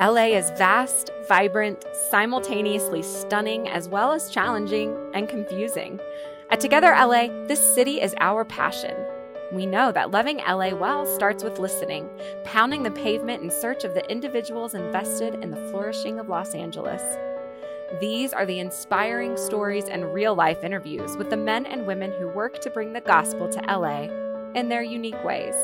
LA is vast, vibrant, simultaneously stunning, as well as challenging and confusing. At Together LA, this city is our passion. We know that loving LA well starts with listening, pounding the pavement in search of the individuals invested in the flourishing of Los Angeles. These are the inspiring stories and real life interviews with the men and women who work to bring the gospel to LA in their unique ways.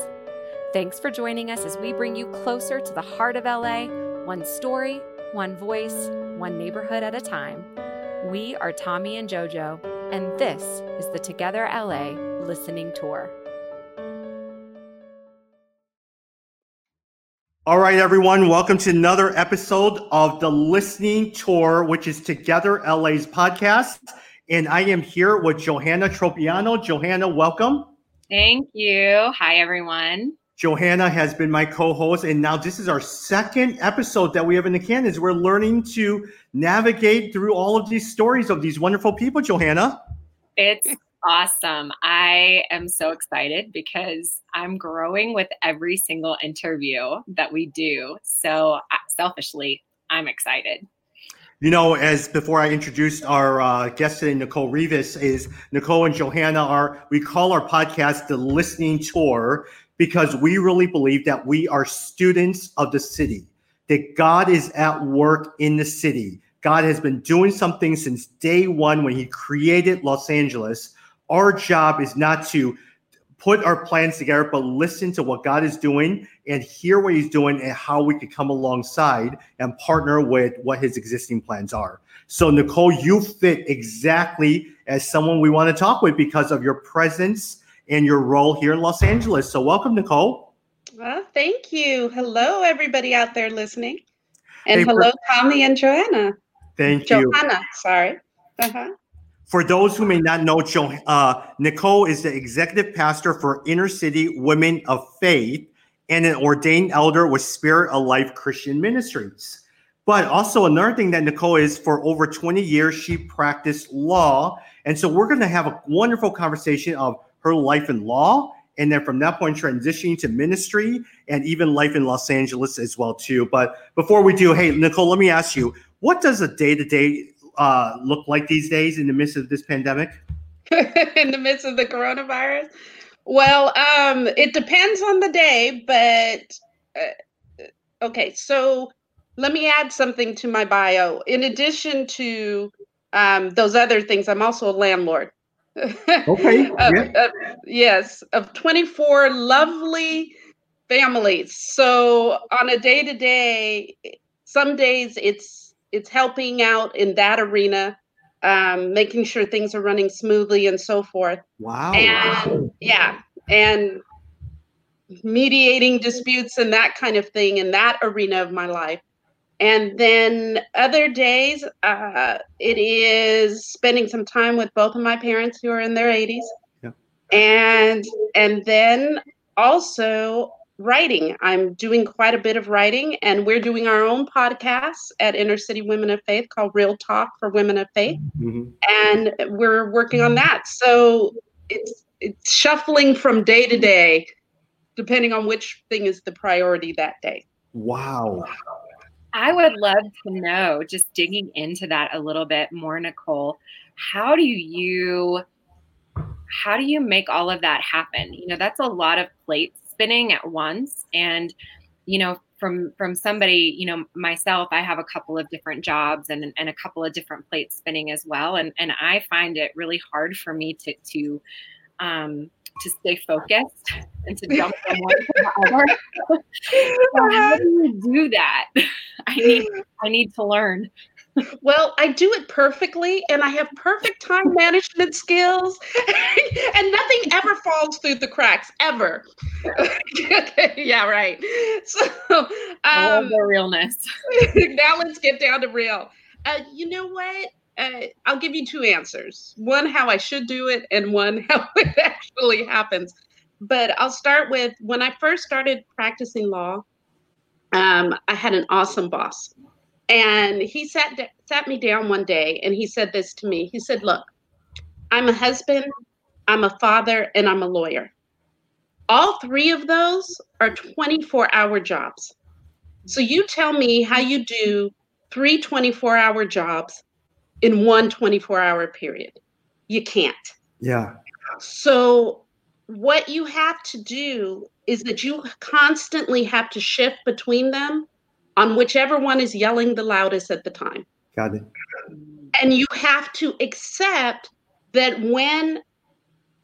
Thanks for joining us as we bring you closer to the heart of LA, one story, one voice, one neighborhood at a time. We are Tommy and JoJo, and this is the Together LA listening tour. All right, everyone, welcome to another episode of the Listening Tour, which is Together LA's podcast. And I am here with Johanna Tropiano. Johanna, welcome. Thank you. Hi, everyone. Johanna has been my co-host, and now this is our second episode that we have in the can. Is we're learning to navigate through all of these stories of these wonderful people, Johanna. It's awesome. I am so excited because I'm growing with every single interview that we do. So, uh, selfishly, I'm excited. You know, as before I introduced our uh, guest today, Nicole Rivas, is Nicole and Johanna are, we call our podcast the listening tour because we really believe that we are students of the city, that God is at work in the city. God has been doing something since day one when he created Los Angeles our job is not to put our plans together, but listen to what God is doing and hear what He's doing and how we could come alongside and partner with what His existing plans are. So, Nicole, you fit exactly as someone we want to talk with because of your presence and your role here in Los Angeles. So, welcome, Nicole. Well, thank you. Hello, everybody out there listening. And hey, hello, Tommy and Joanna. Thank Johanna, you. Johanna, sorry. Uh-huh. For those who may not know, uh, Nicole is the executive pastor for Inner City Women of Faith and an ordained elder with Spirit of Life Christian Ministries. But also, another thing that Nicole is for over 20 years, she practiced law. And so, we're going to have a wonderful conversation of her life in law and then from that point transitioning to ministry and even life in Los Angeles as well too. But before we do, hey Nicole, let me ask you, what does a day-to-day uh, look like these days in the midst of this pandemic? in the midst of the coronavirus? Well, um, it depends on the day, but uh, okay. So let me add something to my bio. In addition to um, those other things, I'm also a landlord. Okay. yeah. uh, yes, of 24 lovely families. So on a day to day, some days it's it's helping out in that arena, um, making sure things are running smoothly and so forth. Wow. And yeah, and mediating disputes and that kind of thing in that arena of my life. And then other days, uh, it is spending some time with both of my parents who are in their 80s. Yeah. And and then also writing. I'm doing quite a bit of writing, and we're doing our own podcast at Inner City Women of Faith called Real Talk for Women of Faith, mm-hmm. and we're working on that. So it's it's shuffling from day to day, depending on which thing is the priority that day. Wow. I would love to know, just digging into that a little bit more, Nicole. How do you how do you make all of that happen? You know, that's a lot of plates spinning at once and you know from from somebody you know myself i have a couple of different jobs and and a couple of different plates spinning as well and and i find it really hard for me to to um to stay focused and to jump from one to the other. so how do you do that? I need I need to learn well, I do it perfectly and I have perfect time management skills and nothing ever falls through the cracks ever. yeah, right. So, um, the realness. now let's get down to real. Uh, you know what? Uh, I'll give you two answers one, how I should do it, and one, how it actually happens. But I'll start with when I first started practicing law, um, I had an awesome boss and he sat sat me down one day and he said this to me. He said, "Look, I'm a husband, I'm a father, and I'm a lawyer. All three of those are 24-hour jobs. So you tell me how you do three 24 hour jobs in one 24 hour period. You can't. Yeah. So what you have to do is that you constantly have to shift between them on whichever one is yelling the loudest at the time. Got it. And you have to accept that when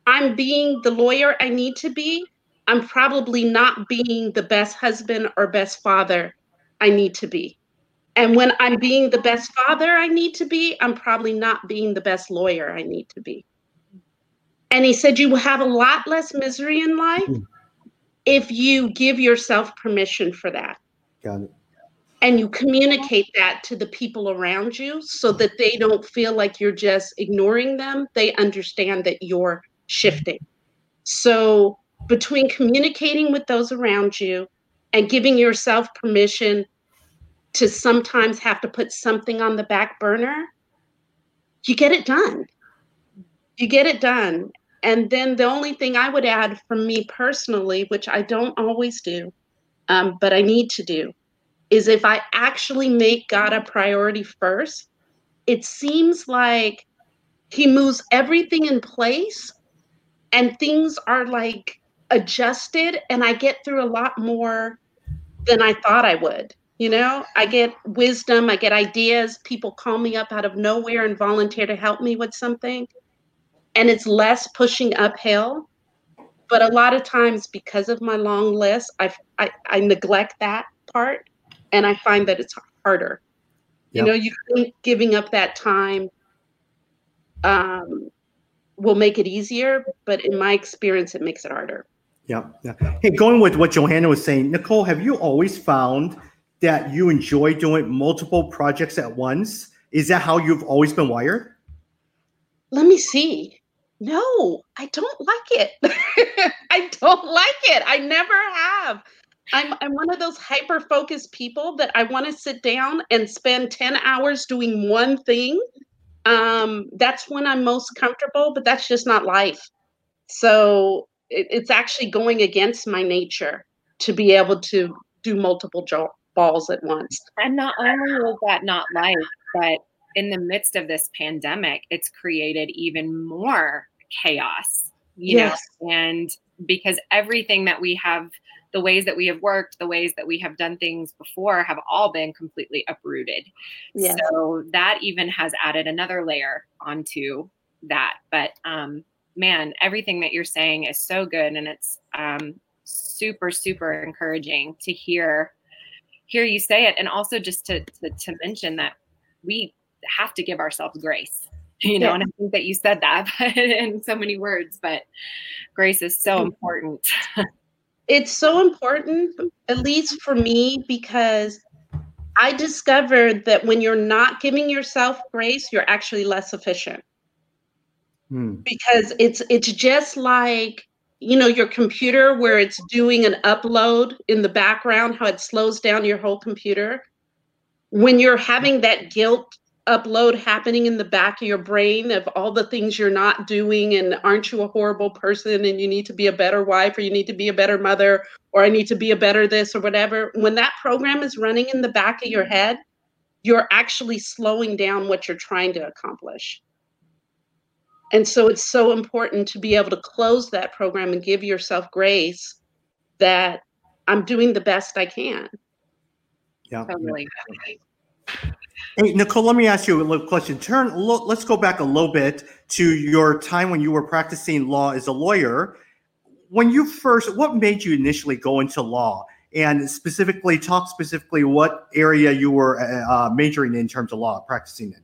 I'm being the lawyer I need to be, I'm probably not being the best husband or best father I need to be. And when I'm being the best father I need to be, I'm probably not being the best lawyer I need to be. And he said, You will have a lot less misery in life mm. if you give yourself permission for that. Got it. And you communicate that to the people around you so that they don't feel like you're just ignoring them. They understand that you're shifting. So, between communicating with those around you and giving yourself permission to sometimes have to put something on the back burner, you get it done. You get it done. And then the only thing I would add from me personally, which I don't always do, um, but I need to do, is if I actually make God a priority first, it seems like He moves everything in place and things are like adjusted, and I get through a lot more than I thought I would. You know, I get wisdom, I get ideas. People call me up out of nowhere and volunteer to help me with something and it's less pushing uphill. But a lot of times, because of my long list, I, I, I neglect that part, and I find that it's harder. Yep. You know, you think giving up that time um, will make it easier, but in my experience, it makes it harder. Yeah, yeah. Hey, going with what Johanna was saying, Nicole, have you always found that you enjoy doing multiple projects at once? Is that how you've always been wired? Let me see. No, I don't like it. I don't like it. I never have. I'm I'm one of those hyper focused people that I want to sit down and spend 10 hours doing one thing. Um, that's when I'm most comfortable, but that's just not life. So it, it's actually going against my nature to be able to do multiple jo- balls at once. And not only is that not life, but in the midst of this pandemic, it's created even more chaos, you yes. know, and because everything that we have, the ways that we have worked, the ways that we have done things before have all been completely uprooted. Yes. So that even has added another layer onto that. But um, man, everything that you're saying is so good. And it's um, super, super encouraging to hear hear you say it and also just to, to, to mention that we have to give ourselves grace you know yeah. and i think that you said that in so many words but grace is so important it's so important at least for me because i discovered that when you're not giving yourself grace you're actually less efficient hmm. because it's it's just like you know your computer where it's doing an upload in the background how it slows down your whole computer when you're having that guilt upload happening in the back of your brain of all the things you're not doing and aren't you a horrible person and you need to be a better wife or you need to be a better mother or I need to be a better this or whatever. When that program is running in the back of your head, you're actually slowing down what you're trying to accomplish. And so it's so important to be able to close that program and give yourself grace that I'm doing the best I can. Yeah. Totally. Hey, Nicole, let me ask you a little question. Turn, let's go back a little bit to your time when you were practicing law as a lawyer. When you first, what made you initially go into law? And specifically, talk specifically what area you were uh, majoring in terms of law, practicing in.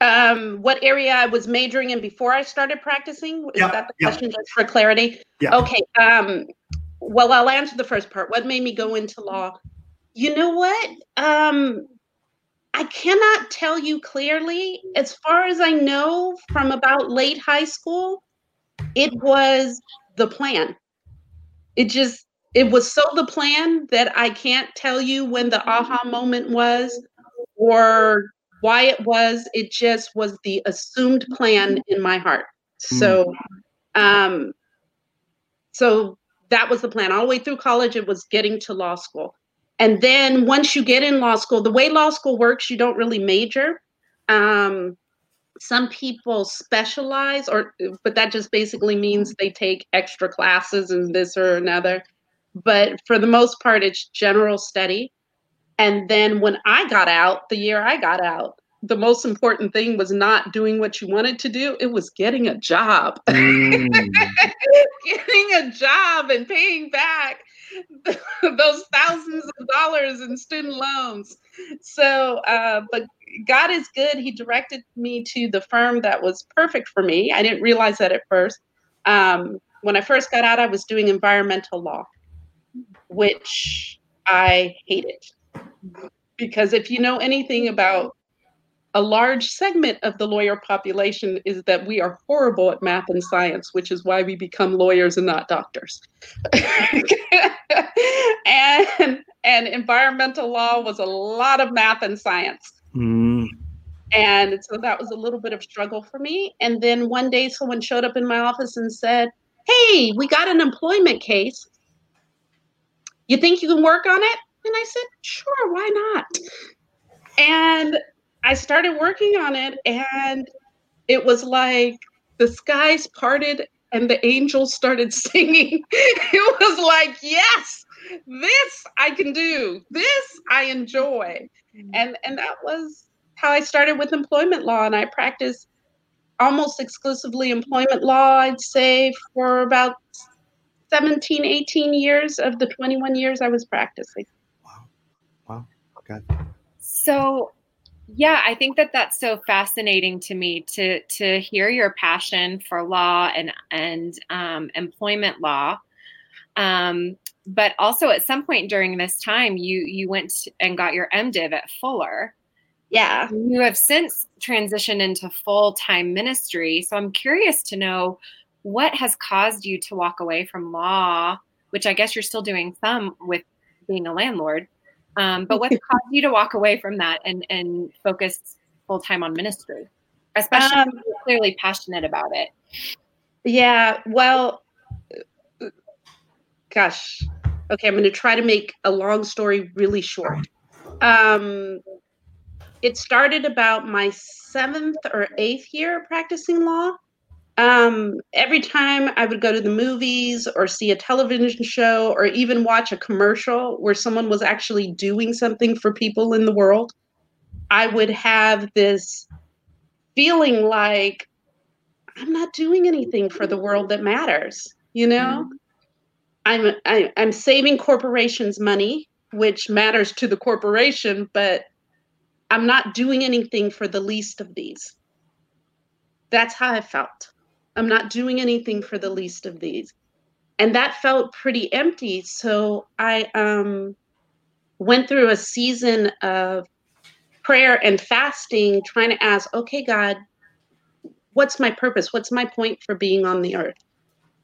Um, what area I was majoring in before I started practicing? Is yeah, that the question, yeah. just for clarity? Yeah. Okay. Um, well, I'll answer the first part. What made me go into law? You know what? Um, I cannot tell you clearly. As far as I know, from about late high school, it was the plan. It just, it was so the plan that I can't tell you when the aha moment was or why it was. It just was the assumed plan in my heart. So, um, so that was the plan all the way through college. It was getting to law school. and then once you get in law school, the way law school works, you don't really major. Um, some people specialize, or but that just basically means they take extra classes in this or another. But for the most part, it's general study. And then when I got out, the year I got out, the most important thing was not doing what you wanted to do it was getting a job. Mm. getting a job and paying back those thousands of dollars in student loans. So uh, but god is good. He directed me to the firm that was perfect for me. I didn't realize that at first. Um, when i first got out i was doing environmental law which i hated because if you know anything about a large segment of the lawyer population is that we are horrible at math and science, which is why we become lawyers and not doctors. and and environmental law was a lot of math and science. Mm. And so that was a little bit of struggle for me. And then one day someone showed up in my office and said, Hey, we got an employment case. You think you can work on it? And I said, Sure, why not? And I started working on it and it was like the skies parted and the angels started singing. it was like, yes, this I can do. This I enjoy. And and that was how I started with employment law and I practiced almost exclusively employment law I'd say for about 17 18 years of the 21 years I was practicing. Wow. Wow. So yeah i think that that's so fascinating to me to to hear your passion for law and and um, employment law um, but also at some point during this time you you went and got your mdiv at fuller yeah you have since transitioned into full-time ministry so i'm curious to know what has caused you to walk away from law which i guess you're still doing some with being a landlord um, but what caused you to walk away from that and and focus full time on ministry, especially um, you're clearly passionate about it? Yeah, well, gosh, okay, I'm going to try to make a long story really short. Um, it started about my seventh or eighth year practicing law um, every time I would go to the movies or see a television show or even watch a commercial where someone was actually doing something for people in the world, I would have this feeling like I'm not doing anything for the world that matters. You know, mm-hmm. I'm I, I'm saving corporations money, which matters to the corporation, but I'm not doing anything for the least of these. That's how I felt. I'm not doing anything for the least of these. And that felt pretty empty. So I um, went through a season of prayer and fasting, trying to ask, okay, God, what's my purpose? What's my point for being on the earth?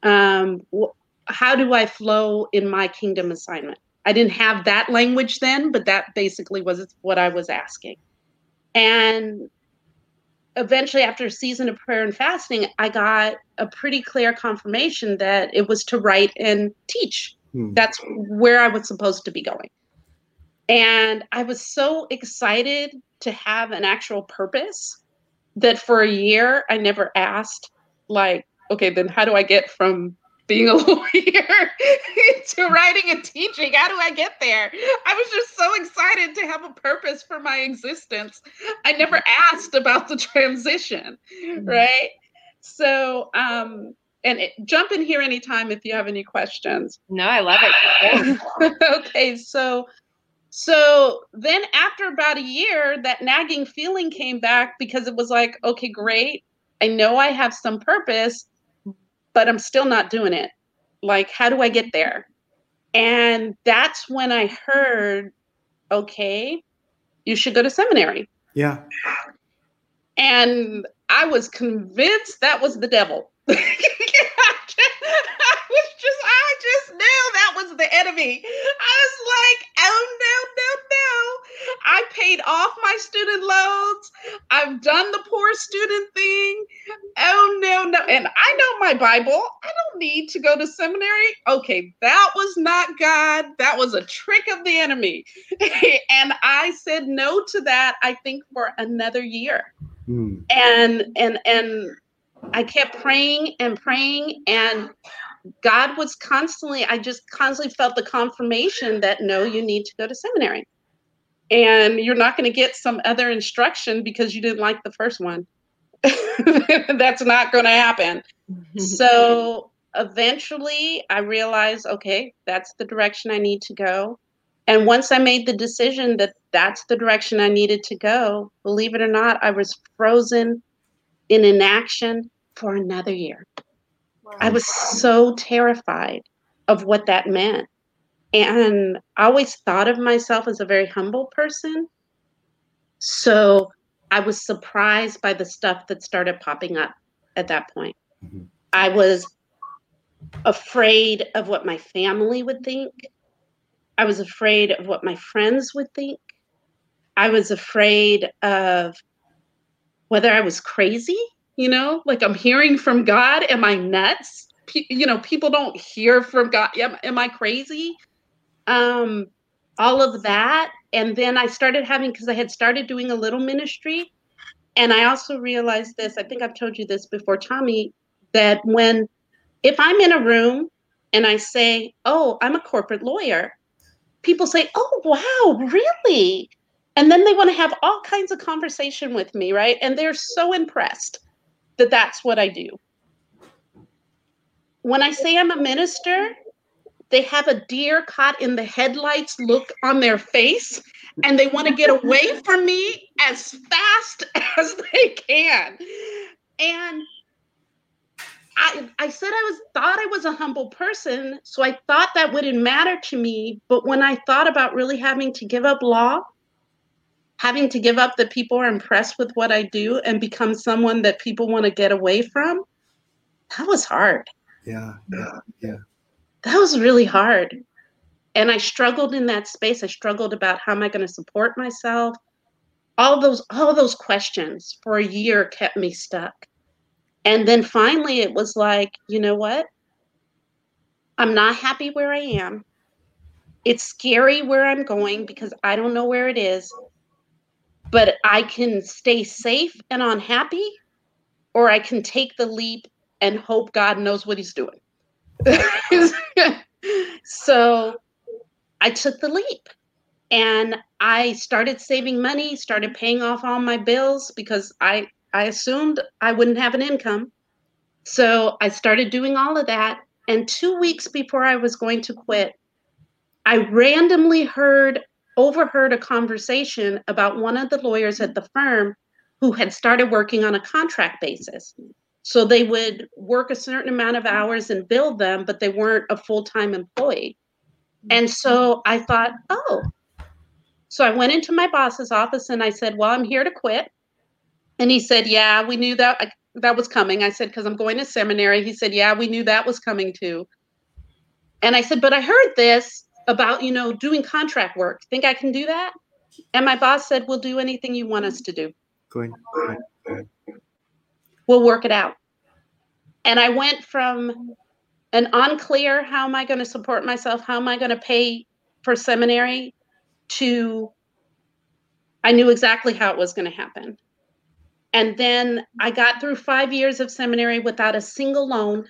Um, wh- how do I flow in my kingdom assignment? I didn't have that language then, but that basically was what I was asking. And eventually after a season of prayer and fasting i got a pretty clear confirmation that it was to write and teach hmm. that's where i was supposed to be going and i was so excited to have an actual purpose that for a year i never asked like okay then how do i get from being a lawyer to writing and teaching. How do I get there? I was just so excited to have a purpose for my existence. I never asked about the transition, mm-hmm. right? So, um, and it, jump in here anytime if you have any questions. No, I love it. okay, so so then after about a year, that nagging feeling came back because it was like, okay, great. I know I have some purpose but I'm still not doing it. Like, how do I get there? And that's when I heard, okay, you should go to seminary. Yeah. And I was convinced that was the devil. I was just, I just knew that was the enemy. I was like, oh no, no, no. I paid off my student loans. I've done the poor student thing. Oh no, no. And I know my Bible. I don't need to go to seminary. Okay, that was not God. That was a trick of the enemy. and I said no to that, I think, for another year. Mm. And and and I kept praying and praying and God was constantly, I just constantly felt the confirmation that no, you need to go to seminary. And you're not going to get some other instruction because you didn't like the first one. That's not going to happen. so eventually I realized, okay, that's the direction I need to go. And once I made the decision that that's the direction I needed to go, believe it or not, I was frozen in inaction for another year. I was so terrified of what that meant. And I always thought of myself as a very humble person. So I was surprised by the stuff that started popping up at that point. Mm-hmm. I was afraid of what my family would think. I was afraid of what my friends would think. I was afraid of whether I was crazy you know like i'm hearing from god am i nuts P- you know people don't hear from god am, am i crazy um all of that. And then i started having because i had started doing a little ministry. And i also realized this i think i've told you this before tommy that when if i'm in a room and i say oh i'm a corporate lawyer people say oh wow really? And then they want to have all kinds of conversation with me right? And they're so impressed that that's what I do. When I say I'm a minister, they have a deer caught in the headlights look on their face and they want to get away from me as fast as they can. And I, I said I was thought I was a humble person, so I thought that wouldn't matter to me. But when I thought about really having to give up law, having to give up that people are impressed with what I do and become someone that people want to get away from, that was hard. Yeah, yeah, yeah. That was really hard. And I struggled in that space. I struggled about how am I going to support myself? All those all those questions for a year kept me stuck. And then finally it was like, you know what? I'm not happy where I am. It's scary where I'm going because I don't know where it is but I can stay safe and unhappy, or I can take the leap and hope God knows what He's doing. so I took the leap and I started saving money, started paying off all my bills because I, I assumed I wouldn't have an income. So I started doing all of that. And two weeks before I was going to quit, I randomly heard overheard a conversation about one of the lawyers at the firm who had started working on a contract basis. So they would work a certain amount of hours and build them, but they weren't a full time employee. And mm-hmm. so I thought, oh. So I went into my boss's office and I said, well, I'm here to quit. And he said, yeah, we knew that that was coming. I said, because I'm going to seminary. He said, yeah, we knew that was coming too. And I said, but I heard this about, you know, doing contract work. Think I can do that? And my boss said, We'll do anything you want us to do. Good. We'll work it out. And I went from an unclear, how am I going to support myself? How am I going to pay for seminary to I knew exactly how it was going to happen. And then I got through five years of seminary without a single loan,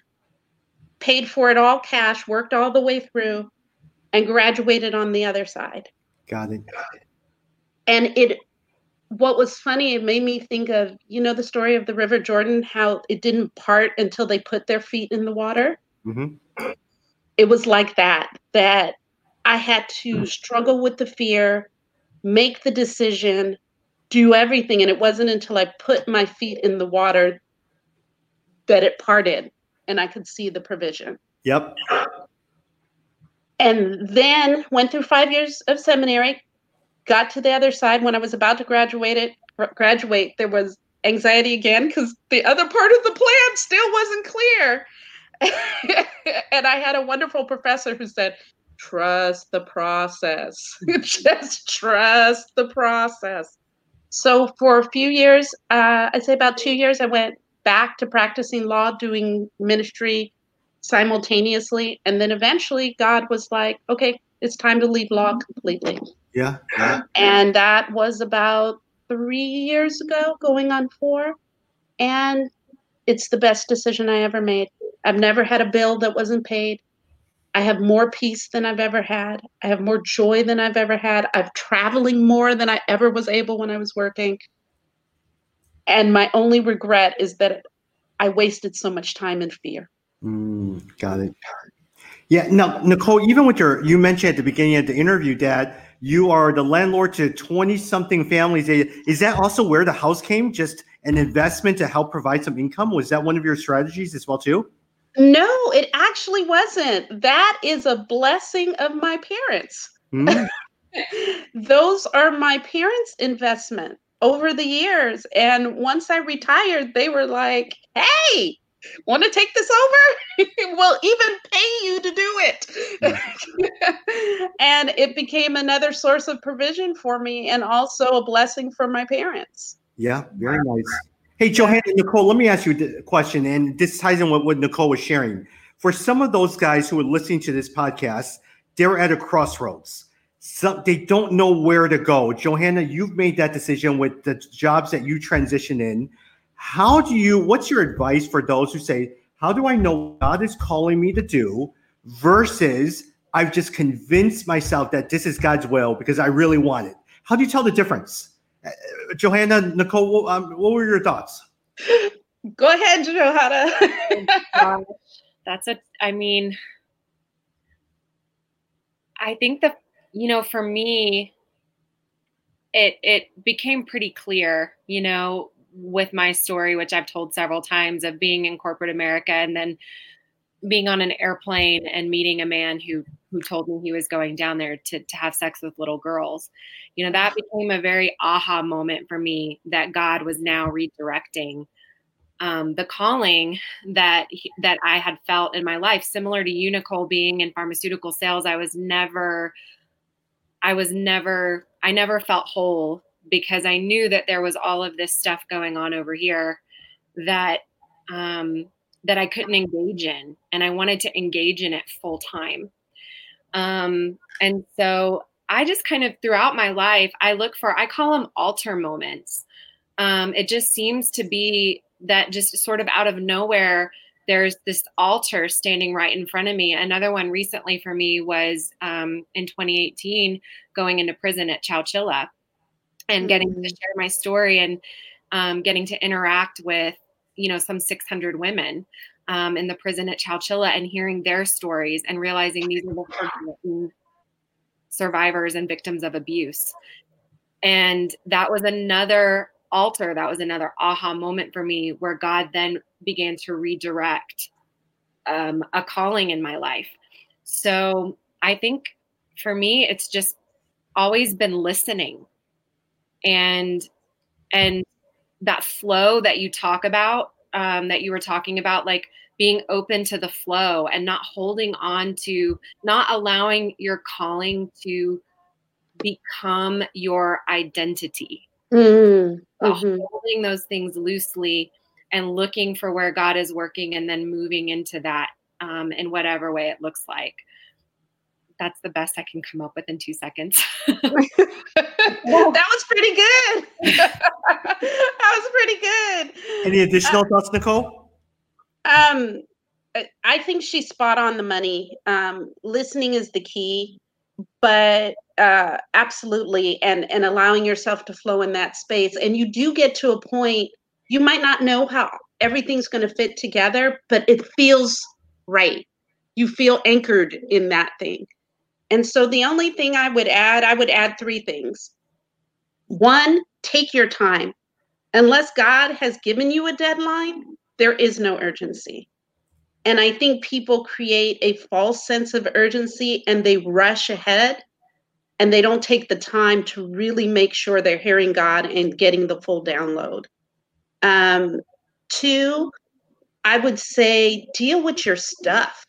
paid for it all cash, worked all the way through, and graduated on the other side. Got it. And it what was funny, it made me think of, you know, the story of the River Jordan, how it didn't part until they put their feet in the water. Mm-hmm. It was like that, that I had to mm-hmm. struggle with the fear, make the decision, do everything. And it wasn't until I put my feet in the water that it parted and I could see the provision. Yep and then went through five years of seminary got to the other side when i was about to graduate it graduate there was anxiety again because the other part of the plan still wasn't clear and i had a wonderful professor who said trust the process. Just trust the process. So for a few years, uh, I'd say about two years, I went back to practicing law, doing ministry simultaneously. And then eventually God was like, okay, it's time to leave law completely. Yeah. And that was about three years ago, going on four. And it's the best decision I ever made. I've never had a bill that wasn't paid. I have more peace than I've ever had. I have more joy than I've ever had. I'm traveling more than I ever was able when I was working. And my only regret is that I wasted so much time in fear. Mm, got it. Yeah. Now, Nicole, even with your, you mentioned at the beginning of the interview, Dad, you are the landlord to 20 something families. Is that also where the house came? Just an investment to help provide some income? Was that one of your strategies as well, too? No, it actually wasn't. That is a blessing of my parents. Mm. Those are my parents' investment over the years. And once I retired, they were like, hey, want to take this over? we'll even pay you to do it. and it became another source of provision for me and also a blessing for my parents. Yeah, very nice. Hey, Johanna, Nicole, let me ask you a question, and this ties in with what Nicole was sharing. For some of those guys who are listening to this podcast, they're at a crossroads. So they don't know where to go. Johanna, you've made that decision with the jobs that you transition in. How do you, what's your advice for those who say, how do I know God is calling me to do versus I've just convinced myself that this is God's will because I really want it? How do you tell the difference? Uh, Johanna, Nicole, um, what were your thoughts? Go ahead, Johanna. That's a, I mean, I think the, you know, for me, it it became pretty clear, you know, with my story, which I've told several times of being in corporate America and then being on an airplane and meeting a man who who told me he was going down there to, to have sex with little girls. You know, that became a very aha moment for me that God was now redirecting um, the calling that that I had felt in my life, similar to you, Nicole, being in pharmaceutical sales. I was never, I was never, I never felt whole because I knew that there was all of this stuff going on over here that um, that I couldn't engage in, and I wanted to engage in it full time. Um, and so I just kind of throughout my life, I look for I call them altar moments. Um, it just seems to be that just sort of out of nowhere there's this altar standing right in front of me. Another one recently for me was um, in 2018 going into prison at Chowchilla and getting mm-hmm. to share my story and um, getting to interact with you know some 600 women um, in the prison at Chowchilla and hearing their stories and realizing these are the survivors and victims of abuse. And that was another altar. That was another aha moment for me where God then began to redirect um, a calling in my life. So I think for me, it's just always been listening and and that flow that you talk about um, that you were talking about like being open to the flow and not holding on to not allowing your calling to become your identity. Mm-hmm. holding those things loosely and looking for where god is working and then moving into that um, in whatever way it looks like that's the best I can come up with in two seconds. well, that was pretty good. that was pretty good. Any additional uh, thoughts, Nicole? Um, I think she's spot on the money. Um, listening is the key, but uh, absolutely, and and allowing yourself to flow in that space. And you do get to a point. You might not know how everything's going to fit together, but it feels right. You feel anchored in that thing. And so the only thing I would add, I would add three things. One, take your time. Unless God has given you a deadline, there is no urgency. And I think people create a false sense of urgency and they rush ahead and they don't take the time to really make sure they're hearing God and getting the full download. Um, two, I would say deal with your stuff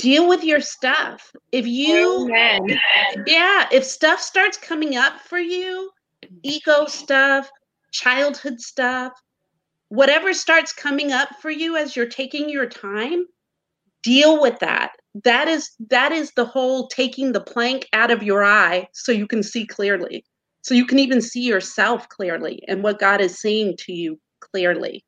deal with your stuff. If you, Amen. yeah, if stuff starts coming up for you, ego stuff, childhood stuff, whatever starts coming up for you as you're taking your time, deal with that. That is that is the whole taking the plank out of your eye so you can see clearly. So you can even see yourself clearly and what God is saying to you clearly.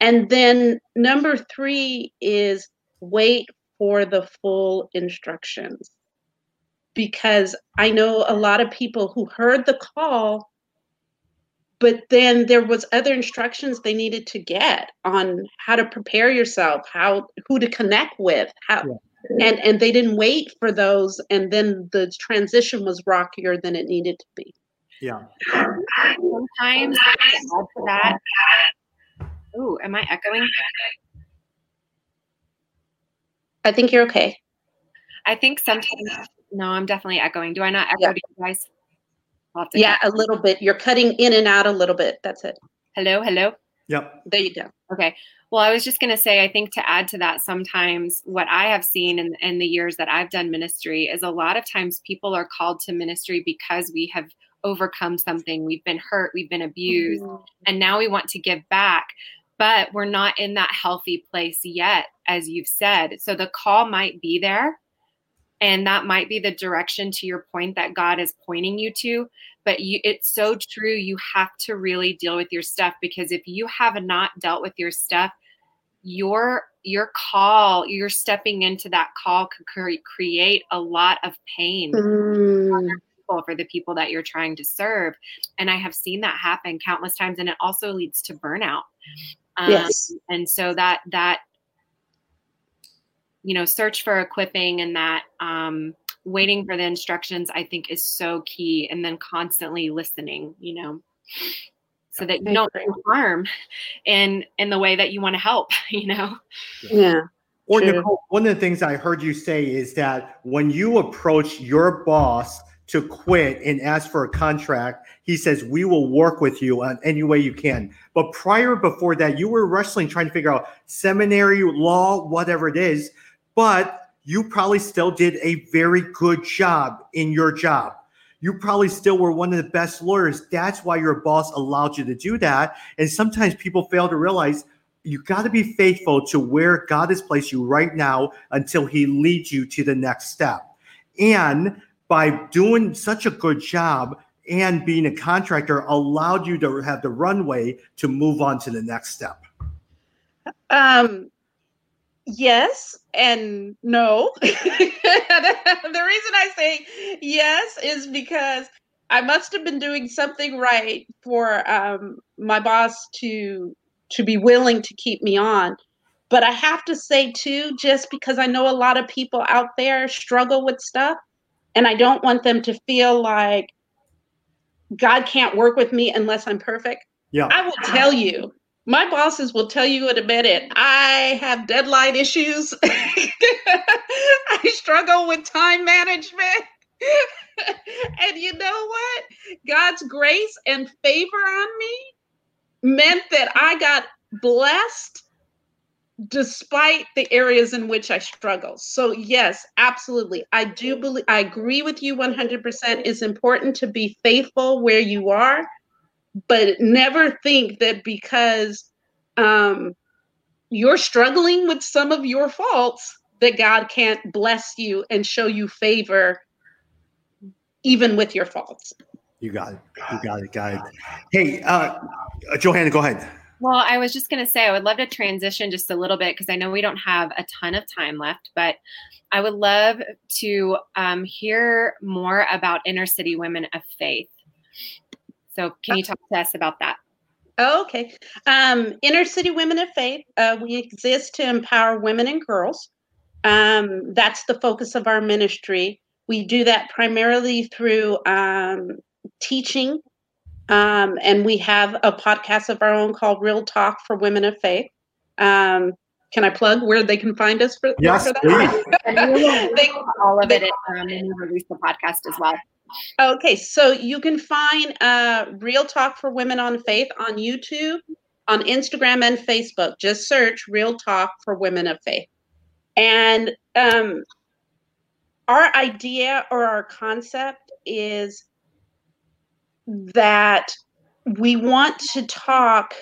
And then number 3 is wait for the full instructions. Because I know a lot of people who heard the call but then there was other instructions they needed to get on how to prepare yourself how who to connect with how yeah. and and they didn't wait for those and then the transition was rockier than it needed to be yeah sometimes add to that oh am i echoing i think you're okay i think sometimes no i'm definitely echoing do i not echo yeah. you guys yeah, a little bit. You're cutting in and out a little bit. That's it. Hello, hello. Yep. There you go. Okay. Well, I was just going to say, I think to add to that, sometimes what I have seen in, in the years that I've done ministry is a lot of times people are called to ministry because we have overcome something. We've been hurt, we've been abused, mm-hmm. and now we want to give back. But we're not in that healthy place yet, as you've said. So the call might be there, and that might be the direction to your point that god is pointing you to but you, it's so true you have to really deal with your stuff because if you have not dealt with your stuff your your call you're stepping into that call could create a lot of pain mm. for the people that you're trying to serve and i have seen that happen countless times and it also leads to burnout um, yes. and so that that you know search for equipping and that um, waiting for the instructions i think is so key. And then constantly listening you know so that you don't do harm in in the way that you want to help you know? Yeah. Or Nicole, one of the things I heard you say is that when you approach your boss to quit and ask for a contract, he says, We will work with you on any way you can. But prior before that, you were wrestling, trying to figure out seminary, law, whatever it is but you probably still did a very good job in your job. You probably still were one of the best lawyers. That's why your boss allowed you to do that. And sometimes people fail to realize you got to be faithful to where God has placed you right now until he leads you to the next step. And by doing such a good job and being a contractor allowed you to have the runway to move on to the next step. Um, yes and no. the reason I say yes is because I must have been doing something right for um, my boss to to be willing to keep me on. But I have to say too, just because I know a lot of people out there struggle with stuff, and I don't want them to feel like God can't work with me unless I'm perfect. Yeah. I will tell you, my bosses will tell you in a minute i have deadline issues i struggle with time management and you know what god's grace and favor on me meant that i got blessed despite the areas in which i struggle so yes absolutely i do believe i agree with you 100% it's important to be faithful where you are but never think that because um, you're struggling with some of your faults that God can't bless you and show you favor even with your faults. You got it. You got it. Got it. Hey, uh, Johanna, go ahead. Well, I was just going to say, I would love to transition just a little bit because I know we don't have a ton of time left, but I would love to um, hear more about inner city women of faith. So, can you talk to us about that? Oh, okay. Um, Inner City Women of Faith. Uh, we exist to empower women and girls. Um, that's the focus of our ministry. We do that primarily through um, teaching, um, and we have a podcast of our own called Real Talk for Women of Faith. Um, can I plug where they can find us for, yes, for that? they, all of it, um, and we release the podcast as well. Okay, so you can find uh, Real Talk for Women on Faith on YouTube, on Instagram, and Facebook. Just search Real Talk for Women of Faith. And um, our idea or our concept is that we want to talk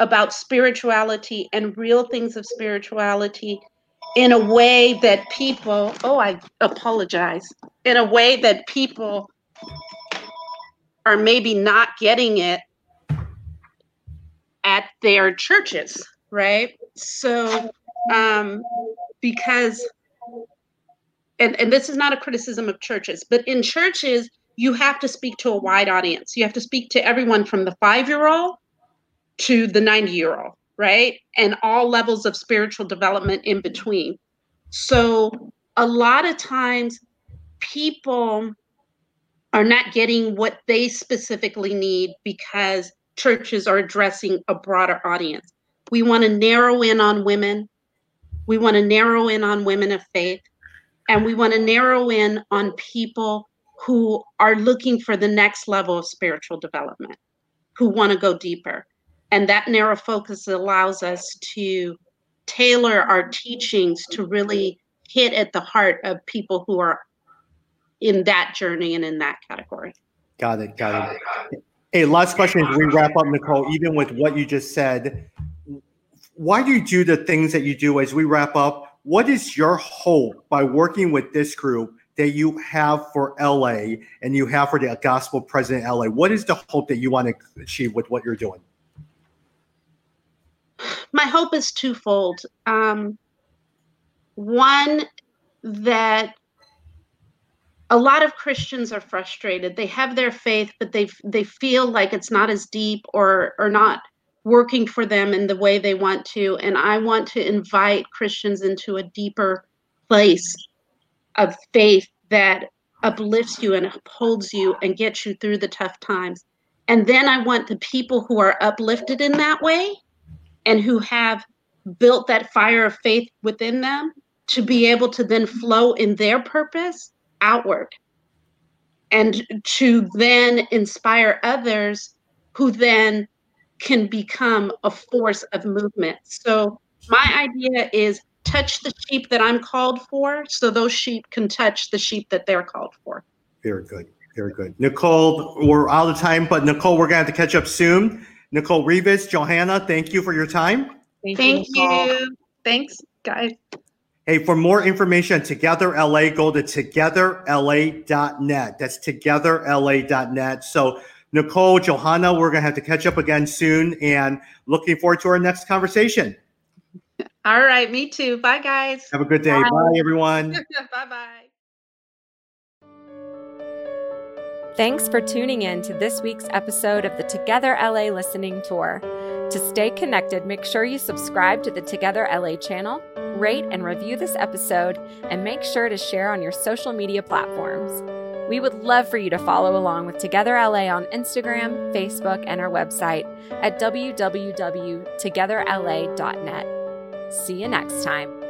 about spirituality and real things of spirituality in a way that people, oh, I apologize, in a way that people are maybe not getting it at their churches, right? So, um, because, and, and this is not a criticism of churches, but in churches, you have to speak to a wide audience. You have to speak to everyone from the five year old to the 90 year old, right? And all levels of spiritual development in between. So, a lot of times, people are not getting what they specifically need because churches are addressing a broader audience. We want to narrow in on women. We want to narrow in on women of faith. And we want to narrow in on people who are looking for the next level of spiritual development, who want to go deeper. And that narrow focus allows us to tailor our teachings to really hit at the heart of people who are in that journey and in that category. Got it. Got it. Hey, last question as we wrap up, Nicole. Even with what you just said, why do you do the things that you do as we wrap up? What is your hope by working with this group that you have for LA and you have for the gospel president LA? What is the hope that you want to achieve with what you're doing? My hope is twofold. Um, one, that a lot of Christians are frustrated. They have their faith, but they they feel like it's not as deep or or not working for them in the way they want to. And I want to invite Christians into a deeper place of faith that uplifts you and upholds you and gets you through the tough times. And then I want the people who are uplifted in that way and who have built that fire of faith within them to be able to then flow in their purpose outward and to then inspire others who then can become a force of movement. So, my idea is touch the sheep that I'm called for so those sheep can touch the sheep that they're called for. Very good. Very good. Nicole, we're out of time, but Nicole, we're going to have to catch up soon. Nicole Rivas, Johanna, thank you for your time. Thank, thank you. you. Thanks, guys. Hey, for more information on Together LA, go to togetherla.net. That's togetherla.net. So, Nicole, Johanna, we're going to have to catch up again soon and looking forward to our next conversation. All right, me too. Bye, guys. Have a good day. Bye, Bye everyone. bye bye. Thanks for tuning in to this week's episode of the Together LA Listening Tour. To stay connected, make sure you subscribe to the Together LA channel, rate and review this episode, and make sure to share on your social media platforms. We would love for you to follow along with Together LA on Instagram, Facebook, and our website at www.togetherla.net. See you next time.